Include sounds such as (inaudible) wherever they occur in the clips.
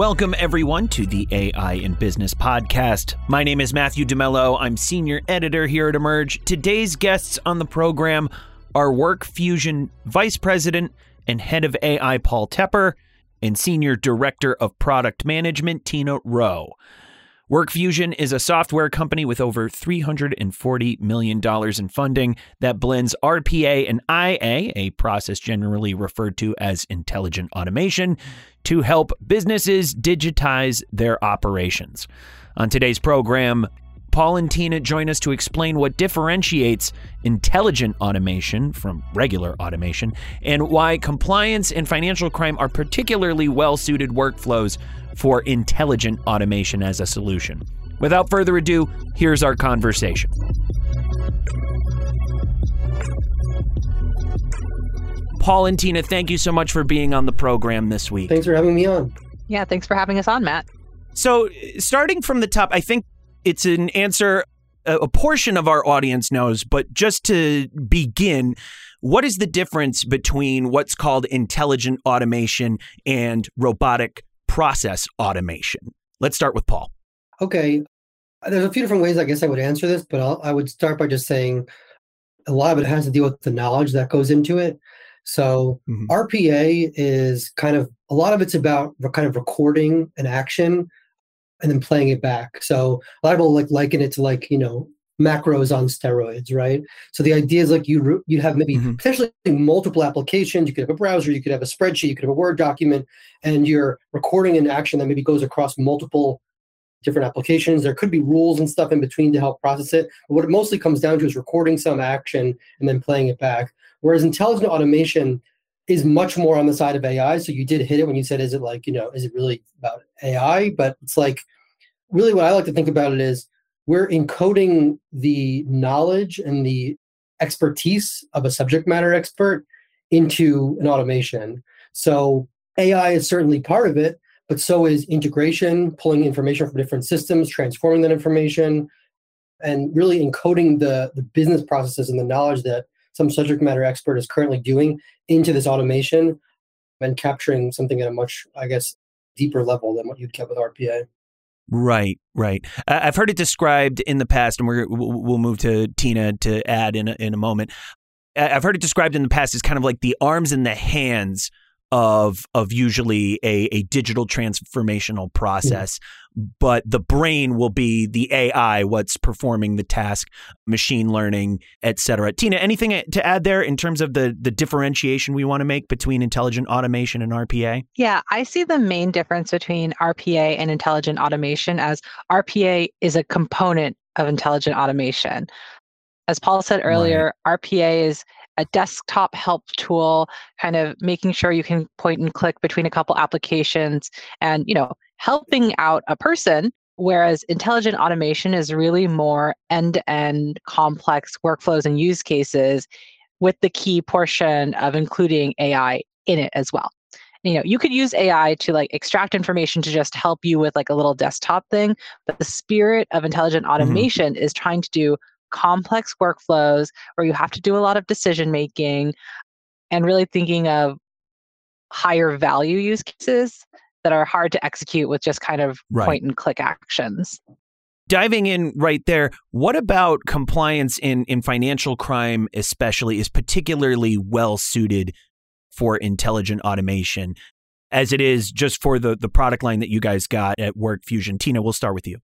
Welcome, everyone, to the AI in Business podcast. My name is Matthew DeMello. I'm senior editor here at Emerj. Today's guests on the program are WorkFusion Vice President and Head of AI Paul Tepper and Senior Director of Product Management Tina Rowe. WorkFusion is a software company with over $340 million in funding that blends RPA and IA, a process generally referred to as intelligent automation, to help businesses digitize their operations. On today's program, Paul and Tina join us to explain what differentiates intelligent automation from regular automation and why compliance and financial crime are particularly well suited workflows for intelligent automation as a solution. Without further ado, here's our conversation. Paul and Tina, thank you so much for being on the program this week. Thanks for having me on. Yeah, thanks for having us on, Matt. So, starting from the top, I think it's an answer a portion of our audience knows, but just to begin, what is the difference between what's called intelligent automation and robotic process automation? Let's start with Paul. Okay. There's a few different ways I guess I would answer this, but I'll, I would start by just saying a lot of it has to deal with the knowledge that goes into it. So mm-hmm. RPA is kind of a lot of it's about kind of recording an action and then playing it back. So a lot of people like liken it to like you know macros on steroids, right? So the idea is like you you have maybe mm-hmm. potentially multiple applications. You could have a browser, you could have a spreadsheet, you could have a Word document, and you're recording an action that maybe goes across multiple different applications. There could be rules and stuff in between to help process it. But what it mostly comes down to is recording some action and then playing it back. Whereas intelligent automation is much more on the side of AI. So you did hit it when you said, is it like, you know, is it really about AI? But it's like, really what I like to think about it is we're encoding the knowledge and the expertise of a subject matter expert into an automation. So AI is certainly part of it, but so is integration, pulling information from different systems, transforming that information, and really encoding the, the business processes and the knowledge that some subject matter expert is currently doing into this automation and capturing something at a much, I guess, deeper level than what you'd get with RPA. Right, right. I've heard it described in the past, and we're, we'll move to Tina to add in a, in a moment. I've heard it described in the past as kind of like the arms and the hands of of usually a, a digital transformational process mm-hmm. but the brain will be the ai what's performing the task machine learning etc tina anything to add there in terms of the the differentiation we want to make between intelligent automation and rpa yeah i see the main difference between rpa and intelligent automation as rpa is a component of intelligent automation as paul said earlier right. rpa is a desktop help tool, kind of making sure you can point and click between a couple applications and, you know, helping out a person. Whereas intelligent automation is really more end to end complex workflows and use cases with the key portion of including AI in it as well you know you could use ai to like extract information to just help you with like a little desktop thing but the spirit of intelligent mm-hmm. automation mm-hmm. is trying to do complex workflows where you have to do a lot of decision making and really thinking of higher value use cases that are hard to execute with just kind of right. point and click actions. Diving in right there, what about compliance in, in financial crime, especially, is particularly well suited for intelligent automation as it is just for the, the product line that you guys got at WorkFusion? Tina, we'll start with you.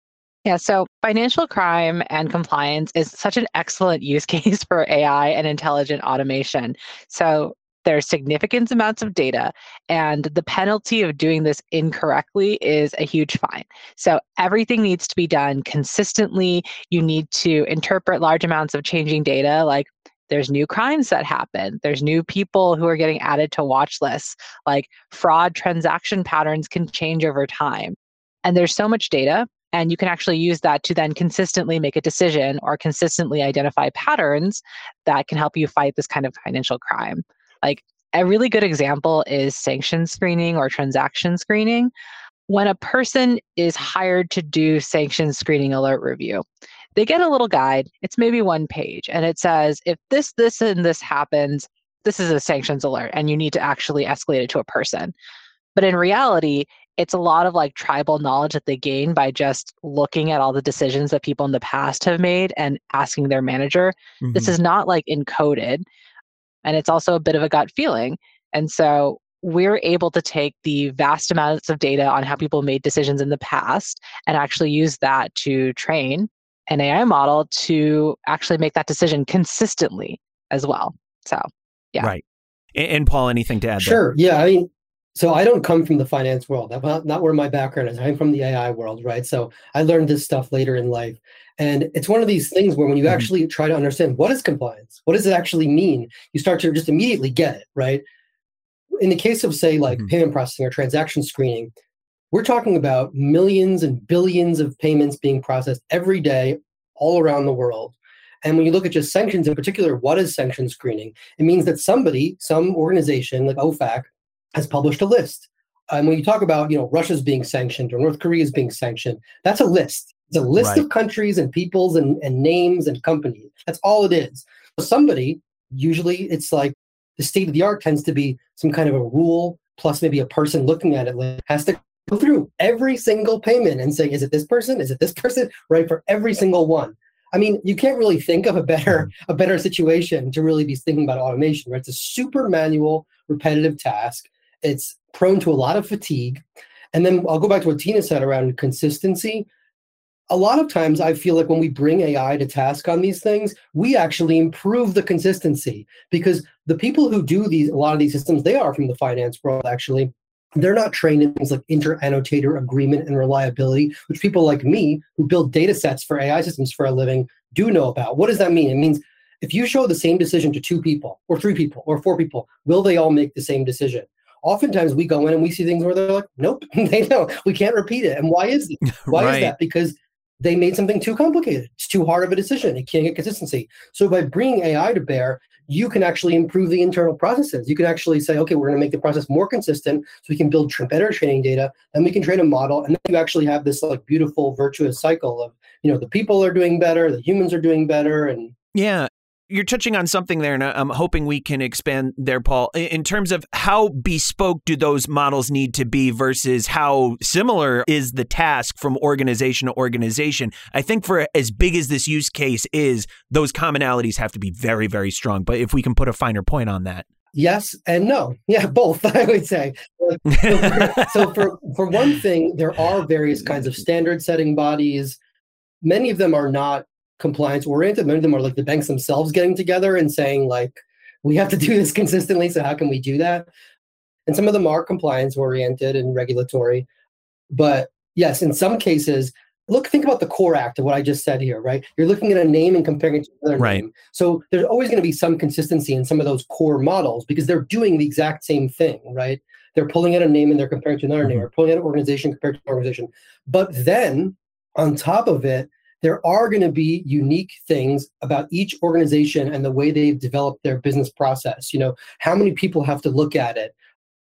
Yeah, so financial crime and compliance is such an excellent use (laughs) case for AI and intelligent automation. So there's significant amounts of data, and the penalty of doing this incorrectly is a huge fine. So everything needs to be done consistently. You need to interpret large amounts of changing data, like there's new crimes that happen there's new people who are getting added to watch lists like fraud transaction patterns can change over time and there's so much data and you can actually use that to then consistently make a decision or consistently identify patterns that can help you fight this kind of financial crime. Like a really good example is sanction screening or transaction screening. When a person is hired to do sanction screening alert review, they get a little guide. It's maybe one page, and it says, if this, this, and this happens, this is a sanctions alert, and you need to actually escalate it to a person. But in reality, it's a lot of like tribal knowledge that they gain by just looking at all the decisions that people in the past have made and asking their manager. Mm-hmm. This is not like encoded. And it's also a bit of a gut feeling. And so we're able to take the vast amounts of data on how people made decisions in the past and actually use that to train an AI model to actually make that decision consistently as well. So, yeah. Right. And, and Paul, anything to add? Sure. There? Yeah. I mean, so I don't come from the finance world. That's not, not where my background is. I'm from the AI world, right? So I learned this stuff later in life. And it's one of these things where when you mm-hmm. actually try to understand what is compliance, what does it actually mean, you start to just immediately get it, right? In the case of, say, like mm-hmm. payment processing or transaction screening, we're talking about millions and billions of payments being processed every day all around the world. And when you look at just sanctions in particular, what is sanction screening? It means that somebody, some organization like OFAC, has published a list. And when you talk about, you know, Russia's being sanctioned or North Korea is being sanctioned, that's a list. It's a list right. of countries and peoples and, and names and companies. That's all it is. So somebody, usually it's like the state of the art tends to be some kind of a rule plus maybe a person looking at it has to go through every single payment and say, is it this person? Is it this (laughs) person? Right for every single one. I mean, you can't really think of a better hmm. a better situation to really be thinking about automation, right? It's a super manual, repetitive task it's prone to a lot of fatigue. And then I'll go back to what Tina said around consistency. A lot of times I feel like when we bring AI to task on these things, we actually improve the consistency because the people who do these a lot of these systems, they are from the finance world actually. They're not trained in things like inter-annotator agreement and reliability, which people like me who build data sets for AI systems for a living do know about. What does that mean? It means if you show the same decision to two people or three people or four people, will they all make the same decision? Oftentimes we go in and we see things where they're like, nope, (laughs) they don't. We can't repeat it. And why is it? (laughs) Why right. is that? Because they made something too complicated. It's too hard of a decision. It can't get consistency. So by bringing AI to bear, you can actually improve the internal processes. You can actually say, okay, we're going to make the process more consistent, so we can build better training data. Then we can train a model, and then you actually have this like beautiful virtuous cycle of you know the people are doing better, the humans are doing better, and yeah, you're touching on something there, and I'm hoping we can expand there, Paul, in terms of how bespoke do those models need to be versus how similar is the task from organization to organization. I think for as big as this use case is, those commonalities have to be very, very strong. But if we can put a finer point on that. Yes and no. Yeah, both, (laughs) I would say. So (laughs) for, for, one thing, there are various kinds of standard setting bodies. Many of them are not compliance oriented. Many of them are like the banks themselves getting together and saying like, we have to do this (laughs) consistently. So how can we do that? And some of them are compliance oriented and regulatory. But yes, in some cases, look, think about the core act of what I just said here, right? You're looking at a name and comparing it to another right. name. So there's always going to be some consistency in some of those core models because they're doing the exact same thing, right? They're pulling out a name and they're comparing to another mm-hmm. name, or pulling out an organization compared to an organization. But then on top of it, there are going to be unique things about each organization and the way they've developed their business process. You know, how many people have to look at it?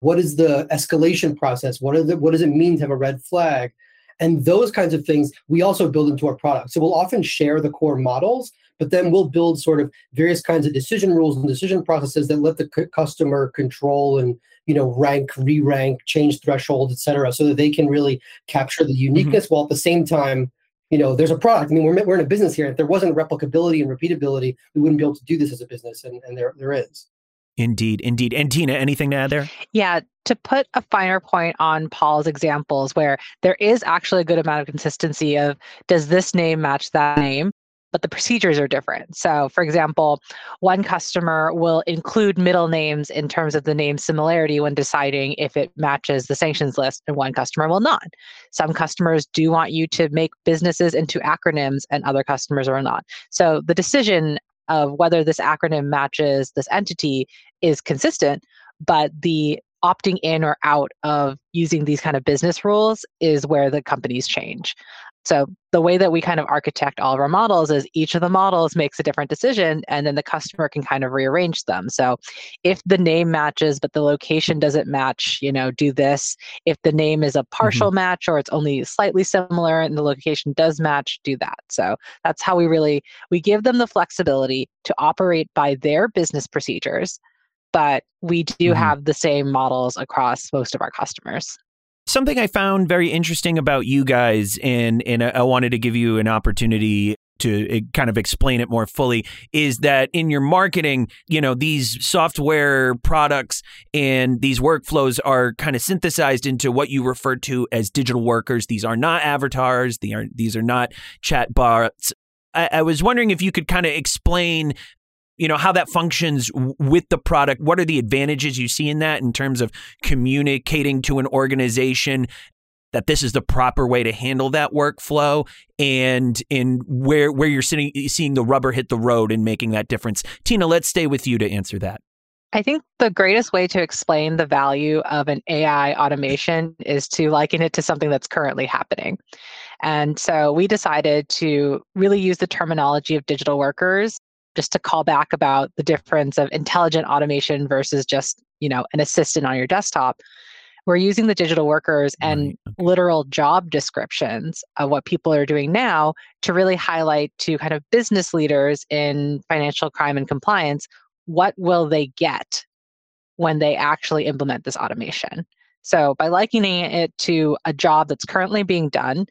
What is the escalation process? What, are the, what does it mean to have a red flag? And those kinds of things we also build into our product. So we'll often share the core models, but then we'll build sort of various kinds of decision rules and decision processes that let the c- customer control and you know rank, re-rank, change thresholds, et cetera, so that they can really capture the mm-hmm. uniqueness mm-hmm. while at the same time you know, there's a product. I mean, we're, we're in a business here. If there wasn't replicability and repeatability, we wouldn't be able to do this as a business, and, and there there is. Indeed, indeed. And Tina, anything to add there? Yeah, to put a finer point on Paul's examples, where there is actually a good amount of consistency of does this name match that name? But the procedures are different. So, for example, one customer will include middle names in terms of the name similarity when deciding if it matches the sanctions list, and one customer will not. Some customers do want you to make businesses into acronyms, and other customers are not. So, the decision of whether this acronym matches this entity is consistent, but the opting in or out of using these kind of business rules is where the companies change. So the way that we kind of architect all of our models is each of the models makes a different decision and then the customer can kind of rearrange them. So if the name matches but the location doesn't match, you know, do this. If the name is a partial mm-hmm. match or it's only slightly similar and the location does match, do that. So that's how we really we give them the flexibility to operate by their business procedures, but we do mm-hmm. have the same models across most of our customers. Something I found very interesting about you guys, and and I wanted to give you an opportunity to eh, kind of explain it more fully is that in your marketing, you know, these software products and these workflows are kind of synthesized into what you refer to as digital workers. These are not avatars. These are these are not chat bots. I, I was wondering if you could kind of explain you know how that functions with the product what are the advantages you see in that in terms of communicating to an organization that this is the proper way to handle that workflow and in where where you're sitting seeing the rubber hit the road and making that difference. Tina, let's stay with you to answer that. I think the greatest way to explain the value of an AI automation is to liken it to something that's currently happening. And so we decided to really use the terminology of digital workers just to call back about the difference of intelligent automation versus just, you know, an assistant on your desktop we're using the digital workers and right. okay. literal job descriptions of what people are doing now to really highlight to kind of business leaders in financial crime and compliance what will they get when they actually implement this automation so by likening it to a job that's currently being done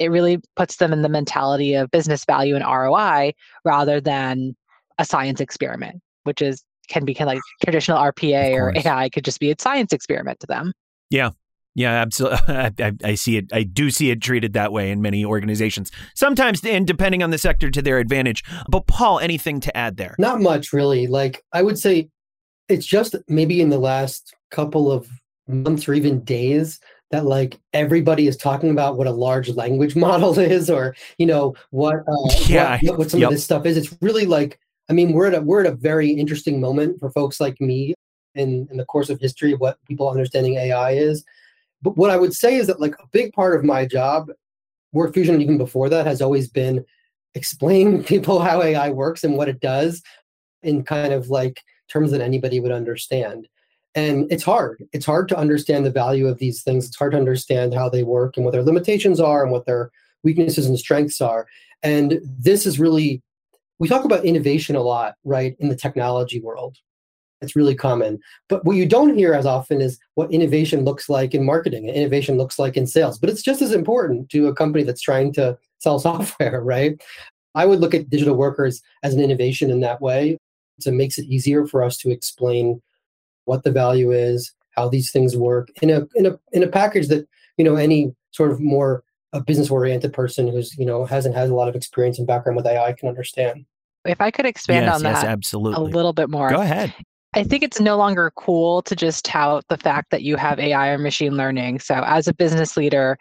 it really puts them in the mentality of business value and roi rather than a science experiment which is can be kind of like traditional RPA or AI could just be a science experiment to them. Yeah. Yeah, absolutely. (laughs) I, I, see it. I do see it treated that way in many organizations. Sometimes, and depending on the sector, to their advantage. But Paul, anything to add there? Not much, really. Like I would say, it's just maybe in the last couple of months or even days that like everybody is talking about what a large language (laughs) model is, or you know what, uh, yeah, what, what some yep. of this stuff is. It's really like I mean, we're at a, we're at a very interesting moment for folks like me in, in the course of history of what people understanding AI is. But what I would say is that like a big part of my job, WorkFusion, fusion even before that, has always been explaining (laughs) people how AI works and what it does in kind of like terms that anybody would understand. And it's hard. It's hard to understand the value of these things. It's hard to understand how they work and what their limitations are and what their weaknesses and strengths are. And this is really we talk about innovation a lot, right, in the technology world. It's really common. But what you don't hear as often is what innovation looks like in marketing, innovation looks like in sales. But it's just as important to a company that's trying to sell (laughs) software, right? I would look at digital workers as an innovation in that way. So it makes it easier for us to explain what the value is, how these things work in a in a in a package that you know any sort of more a business oriented person who's you know hasn't had a lot of experience and background with AI can understand. If I could expand yes, on that yes, absolutely. a little bit more. Go ahead. I think it's no longer cool to just tout the fact that you have AI or machine learning. So, as a business leader,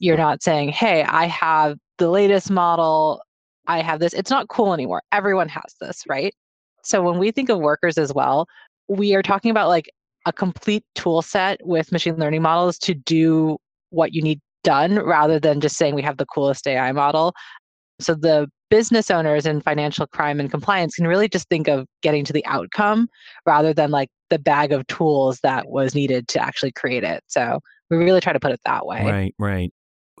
you're not saying, hey, I have the latest model, I have this. It's not cool anymore. Everyone has this, right? So, when we think of workers as well, we are talking about like a complete tool set with machine learning models to do what you need done rather than just saying we have the coolest AI model. So, the business owners in financial crime and compliance can really just think of getting to the outcome rather than like the bag of tools that was needed to actually create it. So we really try to put it that way. Right, right.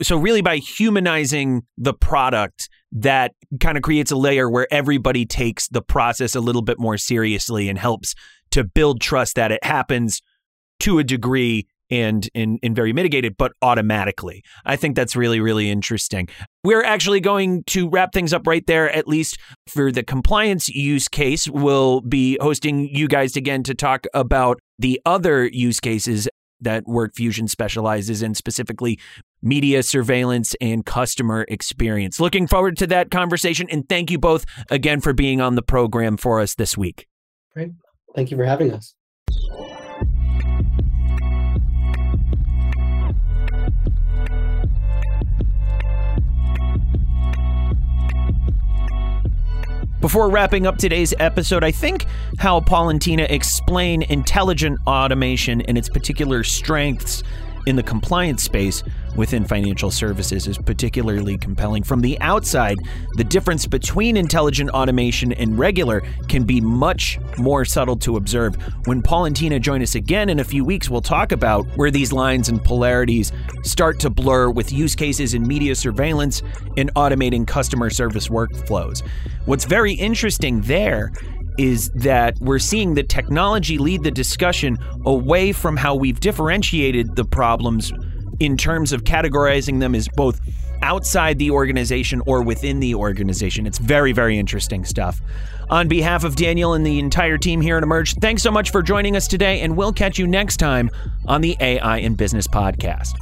So really by humanizing the product that kind of creates a layer where everybody takes the process a little bit more seriously and helps to build trust that it happens to a degree and in, in very mitigated, but automatically. I think that's really, really interesting. We're actually going to wrap things up right there, at least for the compliance use case. We'll be hosting you guys again to talk about the other use cases that WorkFusion specializes in, specifically media surveillance and customer experience. Looking forward to that conversation. And thank you both again for being on the program for us this week. Great. Thank you for having us. Before wrapping up today's episode, I think how Paul and Tina explain intelligent automation and its particular strengths in the compliance space within financial services is particularly compelling. From the outside, the difference between intelligent automation and regular can be much more subtle to observe. When Paul and Tina join us again in a few weeks, we'll talk about where these lines and polarities start to blur with use cases in media surveillance and automating customer service workflows. What's very interesting there is that we're seeing the technology lead the discussion away from how we've differentiated the problems in terms of categorizing them as both outside the organization or within the organization. It's very, very interesting stuff. On behalf of Daniel and the entire team here at Emerj, thanks so much for joining us today, and we'll catch you next time on the AI in Business podcast.